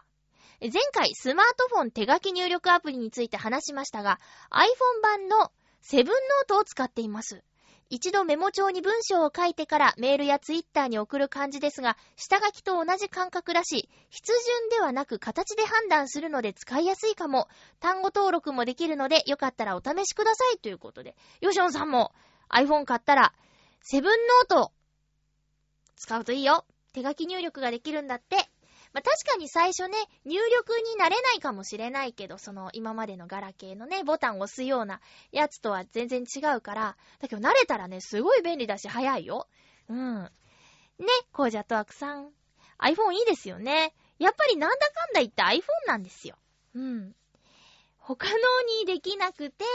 前回スマートフォン手書き入力アプリについて話しましたが、iPhone 版のセブンノートを使っています。一度メモ帳に文章を書いてからメールやツイッターに送る感じですが、下書きと同じ感覚らしい、筆順ではなく形で判断するので使いやすいかも。単語登録もできるので、よかったらお試しくださいということで。ヨションさんも iPhone 買ったら、セブンノート使うといいよ。手書き入力ができるんだって。まあ、確かに最初ね、入力になれないかもしれないけど、その今までのガラケーのね、ボタンを押すようなやつとは全然違うから、だけど慣れたらね、すごい便利だし早いよ。うん。ね、コージャットワークさん。iPhone いいですよね。やっぱりなんだかんだ言って iPhone なんですよ。うん。他のにできなくて、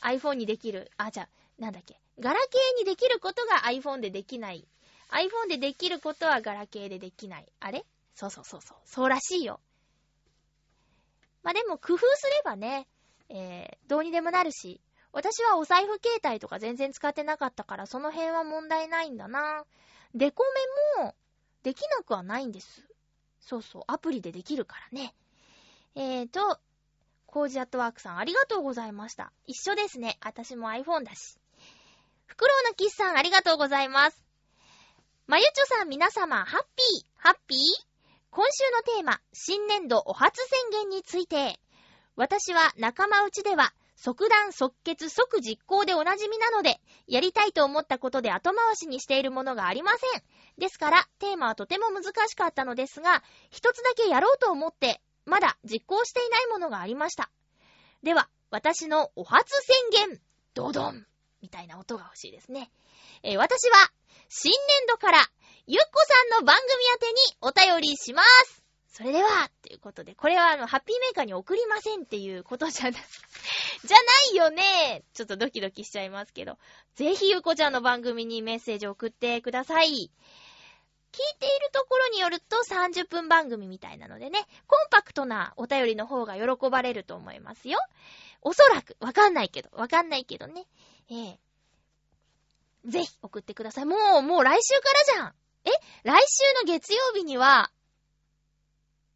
iPhone にできる。あ、じゃあ、なんだっけ。ガラケーにできることが iPhone でできない iPhone でできることはガラケーでできない。あれ？そうそうそうそう。そうらしいよ。まあ、でも工夫すればね、えー、どうにでもなるし、私はお財布携帯とか全然使ってなかったから、その辺は問題ないんだな。デコメも、できなくはないんです。そうそう、アプリでできるからね。えーと、コージアットワークさんありがとうございました。一緒ですね。私も iPhone だし。フクロウのキスさんありがとうございます。まゆちょさん皆様、ハッピー、ハッピー？今週のテーマ、新年度お初宣言について。私は仲間内では、即断即決即実行でおなじみなので、やりたいと思ったことで後回しにしているものがありません。ですから、テーマはとても難しかったのですが、一つだけやろうと思って、まだ実行していないものがありました。では、私のお初宣言、ドドンみたいな音が欲しいですね。えー、私は、新年度から、ゆっこさんの番組宛てにお便りします。それでは、ということで、これはあの、ハッピーメーカーに送りませんっていうことじゃな、じゃないよねちょっとドキドキしちゃいますけど。ぜひゆっこちゃんの番組にメッセージを送ってください。聞いているところによると30分番組みたいなのでね、コンパクトなお便りの方が喜ばれると思いますよ。おそらく、わかんないけど、わかんないけどね。ええぜひ送ってください。もう、もう来週からじゃん。え？来週の月曜日には、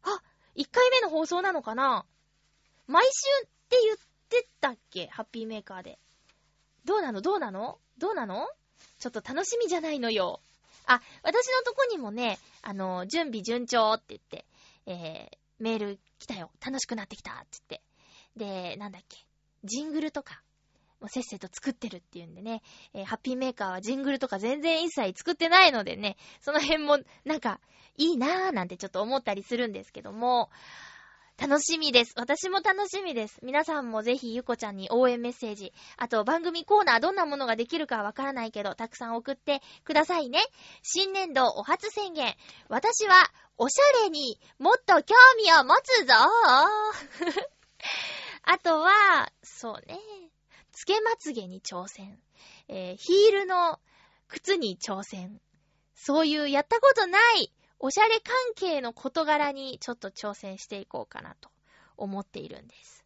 あ、1回目の放送なのかな？毎週って言ってたっけ？ハッピーメーカーで。どうなの？どうなの？どうなの？ちょっと楽しみじゃないのよ。あ、私のとこにもね、あの、準備順調って言って、えー、メール来たよ。楽しくなってきたって言って。で、なんだっけ？ジングルとか、せっせと作ってるっていうんでね、えー、ハッピーメーカーはジングルとか全然一切作ってないのでね、その辺もなんかいいなーなんてちょっと思ったりするんですけども、楽しみです。私も楽しみです。皆さんもぜひゆこちゃんに応援メッセージ、あと番組コーナーどんなものができるかわからないけど、たくさん送ってくださいね。新年度お初宣言。私は、おしゃれにもっと興味を持つぞ あとは、そうね。つけまつげに挑戦。えー、ヒールの靴に挑戦。そういうやったことないおしゃれ関係の事柄にちょっと挑戦していこうかなと思っているんです。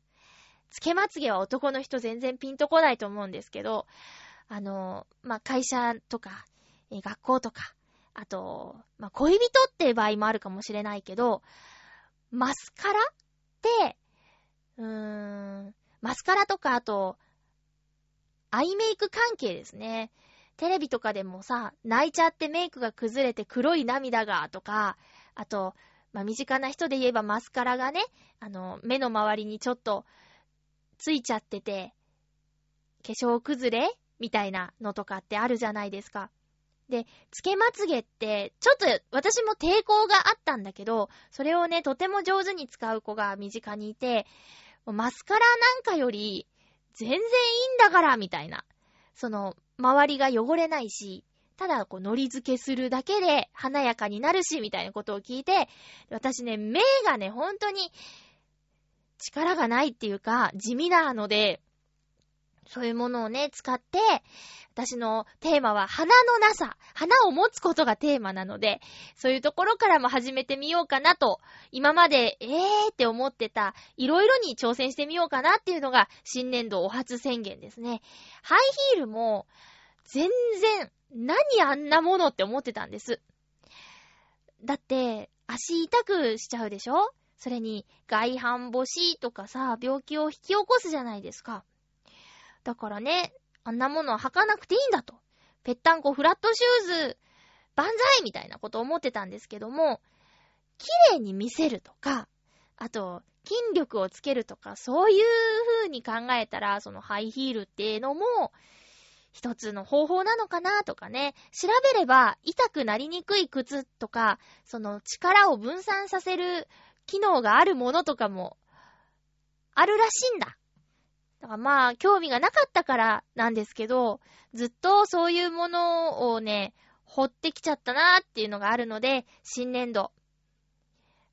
つけまつげは男の人全然ピンとこないと思うんですけど、あの、まあ、会社とか、え学校とか、あと、まあ、恋人って場合もあるかもしれないけど、マスカラって、うーん、マスカラとか、あと、アイメイク関係ですね。テレビとかでもさ、泣いちゃってメイクが崩れて黒い涙が、とか、あと、まあ、身近な人で言えばマスカラがね、あの、目の周りにちょっとついちゃってて、化粧崩れみたいなのとかってあるじゃないですか。で、つけまつげって、ちょっと私も抵抗があったんだけど、それをね、とても上手に使う子が身近にいて、マスカラなんかより全然いいんだから、みたいな。その、周りが汚れないし、ただ、こう、乗り付けするだけで華やかになるし、みたいなことを聞いて、私ね、目がね、本当に力がないっていうか、地味なので、そういうものをね、使って、私のテーマは花のなさ。花を持つことがテーマなので、そういうところからも始めてみようかなと、今まで、えーって思ってた、いろいろに挑戦してみようかなっていうのが、新年度お初宣言ですね。ハイヒールも、全然、何あんなものって思ってたんです。だって、足痛くしちゃうでしょ？それに、外反母趾とかさ、病気を引き起こすじゃないですか。だからね、あんなものは履かなくていいんだと。ぺったんこフラットシューズ、万歳みたいなこと思ってたんですけども、綺麗に見せるとか、あと、筋力をつけるとか、そういう風に考えたら、そのハイヒールっていうのも、一つの方法なのかなとかね、調べれば痛くなりにくい靴とか、その力を分散させる機能があるものとかもあるらしいんだ。だからまあ、興味がなかったからなんですけど、ずっとそういうものをね、掘ってきちゃったなーっていうのがあるので、新年度。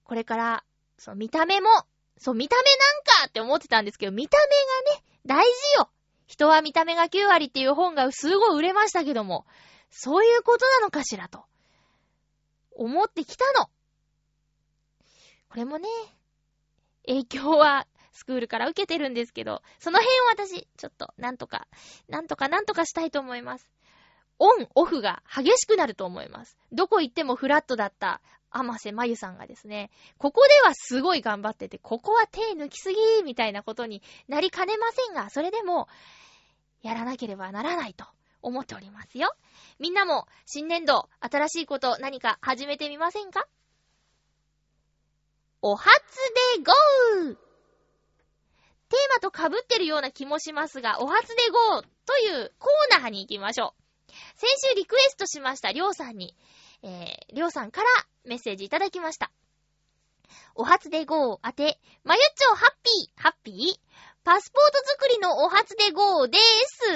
これから、そう、見た目も、そう、見た目なんかって思ってたんですけど、見た目がね、大事よ。人は見た目が9割っていう本がすごい売れましたけども、そういうことなのかしらと、思ってきたの。これもね、影響はスクールから受けてるんですけど、その辺を私、ちょっと、なんとか、なんとかなんとかしたいと思います。オン、オフが激しくなると思います。どこ行ってもフラットだった甘瀬まゆさんがですね、ここではすごい頑張ってて、ここは手抜きすぎみたいなことになりかねませんが、それでも、やらなければならないと思っておりますよ。みんなも新年度、新しいこと何か始めてみませんか？お初でゴーテーマと被ってるような気もしますが、お初で GO というコーナーに行きましょう。先週リクエストしましたりょうさんに、えー、りょうさんからメッセージいただきました。お初で GO 当て、まゆっちょハッピー、ハッピー？パスポート作りのお初で GO でー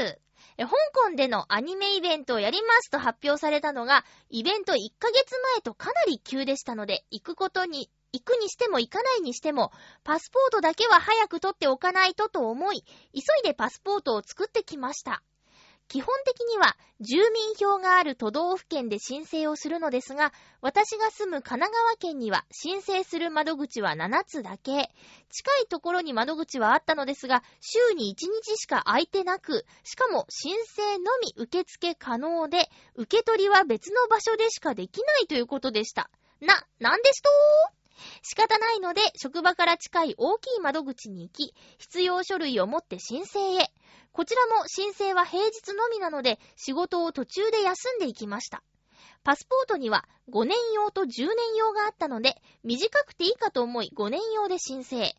す。香港でのアニメイベントをやりますと発表されたのが、イベント1ヶ月前とかなり急でしたので、行くことに行くにしても行かないにしても、パスポートだけは早く取っておかないとと思い、急いでパスポートを作ってきました。基本的には住民票がある都道府県で申請をするのですが、私が住む神奈川県には申請する窓口は7つだけ。近いところに窓口はあったのですが、週に1日しか空いてなく、しかも申請のみ受付可能で、受け取りは別の場所でしかできないということでした。な、なんですとー？仕方ないので、職場から近い大きい窓口に行き、必要書類を持って申請へ。こちらも申請は平日のみなので、仕事を途中で休んでいきました。パスポートには5年用と10年用があったので、短くていいかと思い5年用で申請。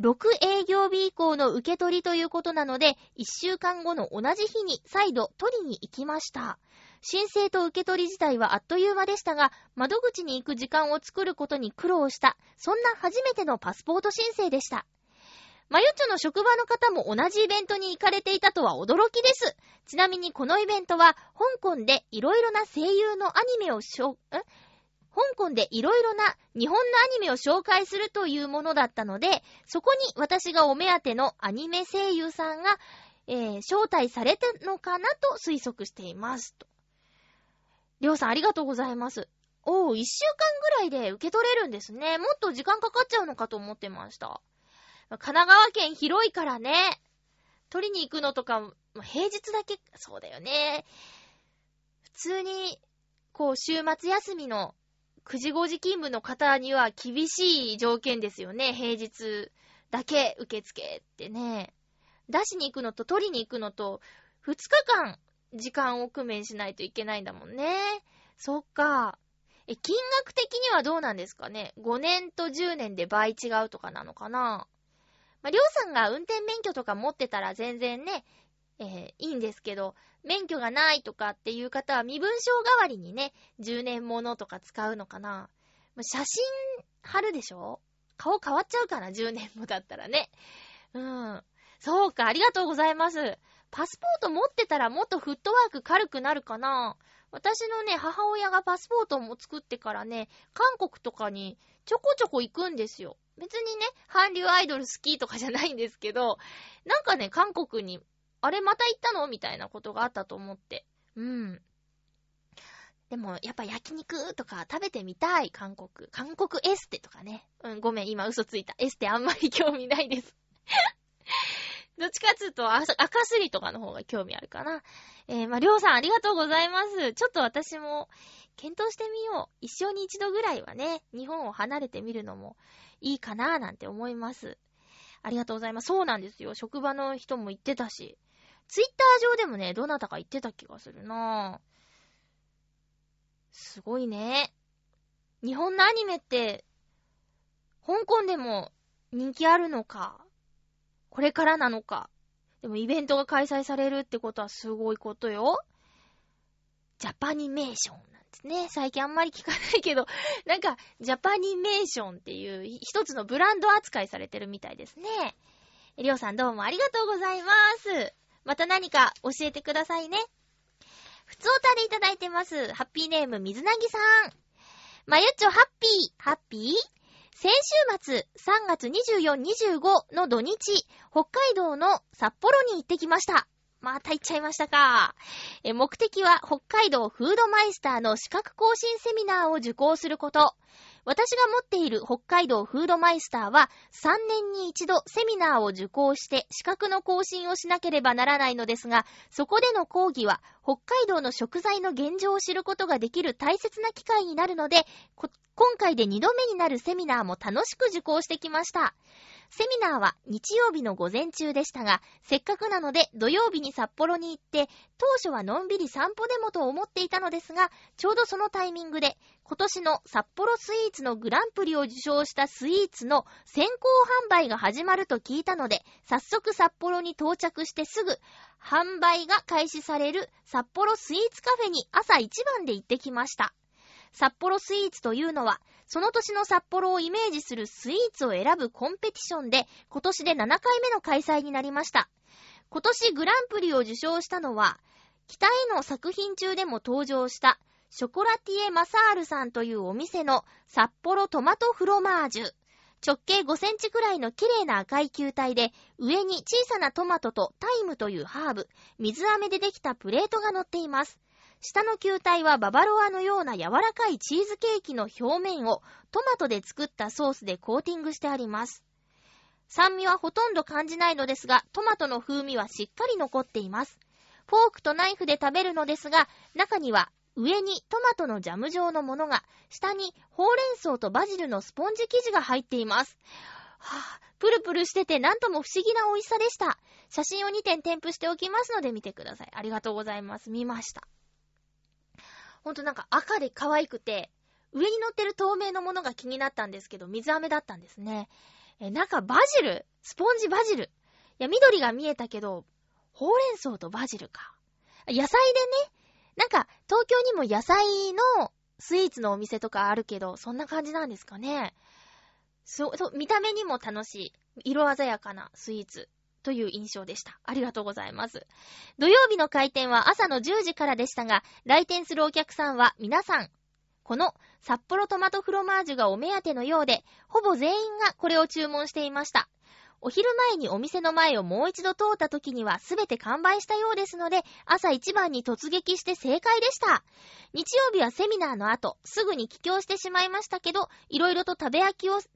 6営業日以降の受け取りということなので、1週間後の同じ日に再度取りに行きました。申請と受け取り自体はあっという間でしたが、窓口に行く時間を作ることに苦労した、そんな初めてのパスポート申請でした。マユッチョの職場の方も同じイベントに行かれていたとは驚きです。ちなみにこのイベントは、香港でいろいろな声優のアニメをしょ、ん香港でいろいろな日本のアニメを紹介するというものだったので、そこに私がお目当てのアニメ声優さんが、えー、招待されたのかなと推測しています。と。りょうさんありがとうございます。おー、一週間ぐらいで受け取れるんですね。もっと時間かかっちゃうのかと思ってました。神奈川県広いからね。取りに行くのとか、平日だけ、そうだよね。普通に、こう、週末休みの9時5時勤務の方には厳しい条件ですよね。平日だけ受付ってね。出しに行くのと取りに行くのと、2日間時間を工面しないといけないんだもんね。そっか。え、金額的にはどうなんですかね ?5 年と10年で倍違うとかなのかな？まあ、りょうさんが運転免許とか持ってたら全然ね、えー、いいんですけど、免許がないとかっていう方は身分証代わりにね、10年ものとか使うのかな？写真貼るでしょ？顔変わっちゃうかな、10年もだったらね。うん。そうか、ありがとうございます。パスポート持ってたらもっとフットワーク軽くなるかな私のね、母親がパスポートも作ってからね、韓国とかにちょこちょこ行くんですよ。別にね、韓流アイドル好きとかじゃないんですけど、なんかね、韓国に、あれまた行ったの？みたいなことがあったと思って。うん。でも、やっぱ焼肉とか食べてみたい、韓国。韓国エステとかね。うん、ごめん、今嘘ついた。エステあんまり興味ないですどっちかっつうと、赤すりとかの方が興味あるかな。えー、まあ、りょうさんありがとうございます。ちょっと私も、検討してみよう。一生に一度ぐらいはね、日本を離れてみるのもいいかなーなんて思います。ありがとうございます。そうなんですよ。職場の人も言ってたし。ツイッター上でもね、どなたか言ってた気がするなぁ。すごいね。日本のアニメって、香港でも人気あるのか、これからなのか。でもイベントが開催されるってことはすごいことよ。ジャパニメーションなんですね。最近あんまり聞かないけど、なんか、ジャパニメーションっていう一つのブランド扱いされてるみたいですね。りょうさんどうもありがとうございます。また何か教えてくださいね。ふつおたでいただいてます。ハッピーネーム水なぎさん。まゆっちょハッピー、ハッピー？先週末、3月24、25の土日、北海道の札幌に行ってきました。また行っちゃいましたか。え、目的は北海道フードマイスターの資格更新セミナーを受講すること。私が持っている北海道フードマイスターは3年に一度セミナーを受講して資格の更新をしなければならないのですが、そこでの講義は北海道の食材の現状を知ることができる大切な機会になるので、今回で2度目になるセミナーも楽しく受講してきました。セミナーは日曜日の午前中でしたが、せっかくなので土曜日に札幌に行って、当初はのんびり散歩でもと思っていたのですが、ちょうどそのタイミングで、今年の札幌スイーツのグランプリを受賞したスイーツの先行販売が始まると聞いたので、早速札幌に到着してすぐ、販売が開始される札幌スイーツカフェに朝一番で行ってきました。札幌スイーツというのは、その年の札幌をイメージするスイーツを選ぶコンペティションで、今年で7回目の開催になりました。今年グランプリを受賞したのは、北への作品中でも登場したショコラティエ・マサールさんというお店の札幌トマトフロマージュ。直径5センチくらいの綺麗な赤い球体で、上に小さなトマトとタイムというハーブ、水飴でできたプレートが乗っています。下の球体はババロアのような柔らかいチーズケーキの表面をトマトで作ったソースでコーティングしてあります。酸味はほとんど感じないのですが、トマトの風味はしっかり残っています。フォークとナイフで食べるのですが、中には上にトマトのジャム状のものが、下にほうれん草とバジルのスポンジ生地が入っています。はぁ、プルプルしててなんとも不思議な美味しさでした。写真を2点添付しておきますので見てください。ありがとうございます。見ました。ほんとなんか赤で可愛くて、上に乗ってる透明のものが気になったんですけど、水飴だったんですね。え、中バジルスポンジバジルいや、緑が見えたけど、ほうれん草とバジルか。野菜でね、なんか、東京にも野菜のスイーツのお店とかあるけど、そんな感じなんですかね。そう、そう、見た目にも楽しい、色鮮やかなスイーツという印象でした。ありがとうございます。土曜日の開店は朝の10時からでしたが、来店するお客さんは皆さん、この札幌トマトフロマージュがお目当てのようで、ほぼ全員がこれを注文していました。お昼前にお店の前をもう一度通った時にはすべて完売したようですので、朝一番に突撃して正解でした。日曜日はセミナーの後、すぐに帰郷してしまいましたけど、いろいろと食べ歩きを、食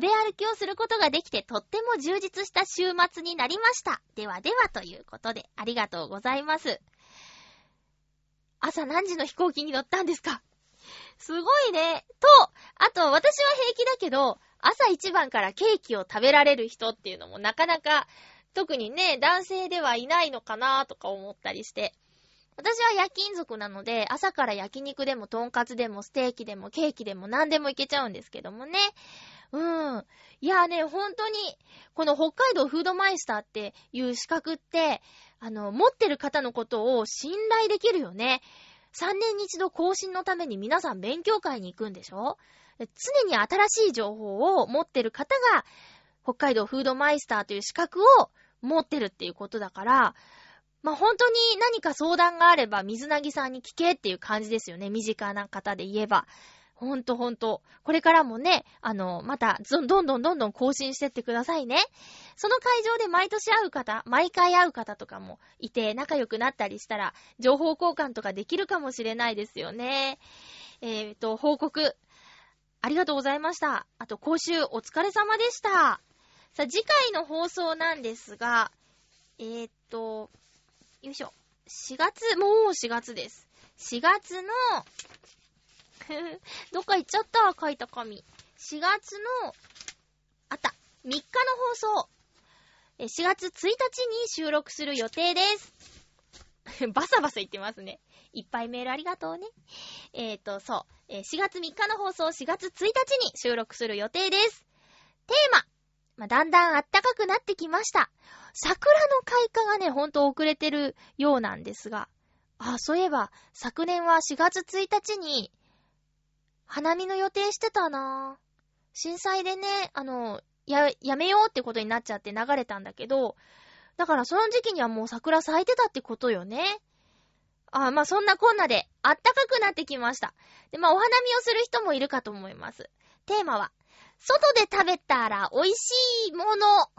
べ歩きをすることができて、とっても充実した週末になりました。ではではということで、ありがとうございます。朝何時の飛行機に乗ったんですか？すごいね。と、あと、私は平気だけど、朝一番からケーキを食べられる人っていうのもなかなか、特にね、男性ではいないのかなとか思ったりして。私は夜勤族なので、朝から焼肉でも、とんかつでも、ステーキでも、ケーキでも、何でもいけちゃうんですけどもね。うん。いやーね、本当に、この北海道フードマイスターっていう資格って、あの、持ってる方のことを信頼できるよね。3年に一度更新のために皆さん勉強会に行くんでしょ？常に新しい情報を持ってる方が、北海道フードマイスターという資格を持ってるっていうことだから、まあ、本当に何か相談があれば水なぎさんに聞けっていう感じですよね。身近な方で言えば。ほんとほんと。これからもね、あの、また、どんどんどんどん更新してってくださいね。その会場で毎年会う方、毎回会う方とかもいて、仲良くなったりしたら、情報交換とかできるかもしれないですよね。えっ、ー、と、報告。ありがとうございました。あと、講習お疲れ様でした。さあ、次回の放送なんですが、えー、っと、よいしょ。4月、もう4月です。4月の どっか行っちゃった、書いた紙。4月の、あった、3日の放送。4月1日に収録する予定です。バサバサ言ってますね。いっぱいメールありがとうね。えっ、ー、と、そう。4月3日の放送4月1日に収録する予定です。テーマ。まあ、だんだん暖かくなってきました。桜の開花がね、ほんと遅れてるようなんですが。あ、そういえば、昨年は4月1日に、花見の予定してたな震災でね、あの、や、やめようってことになっちゃって流れたんだけど、だからその時期にはもう桜咲いてたってことよね。あまあそんなこんなで、あったかくなってきました。で、まあお花見をする人もいるかと思います。テーマは、外で食べたら美味しいもの。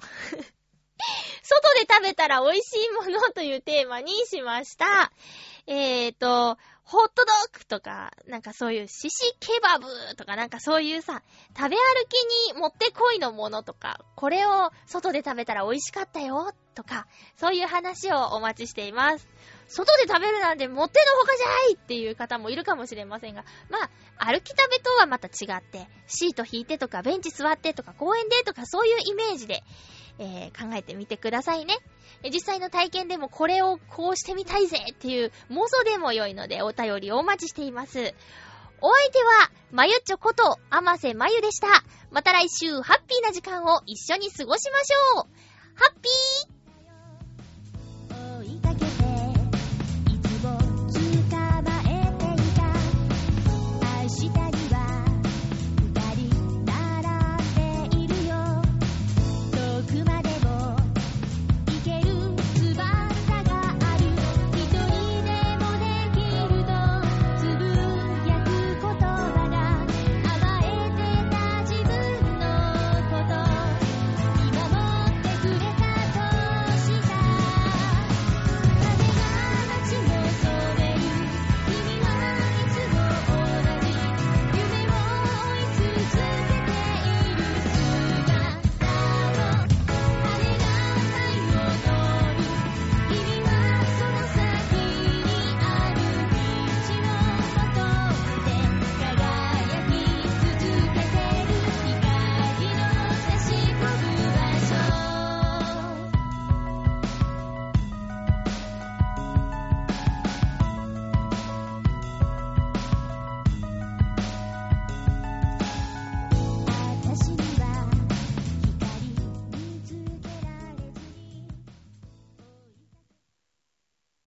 外で食べたら美味しいものというテーマにしました。えーと、ホットドッグとか、なんかそういうシシケバブとかなんかそういうさ、食べ歩きにもってこいのものとか、これを外で食べたら美味しかったよとか、そういう話をお待ちしています。外で食べるなんてもってのほかじゃないっていう方もいるかもしれませんが、まあ、歩き食べとはまた違って、シート引いてとかベンチ座ってとか公園でとかそういうイメージで、えー、考えてみてくださいね。実際の体験でもこれをこうしてみたいぜっていう妄想でも良いのでお便りをお待ちしています。お相手は、まゆちょこと、あませまゆでした。また来週、ハッピーな時間を一緒に過ごしましょうハッピー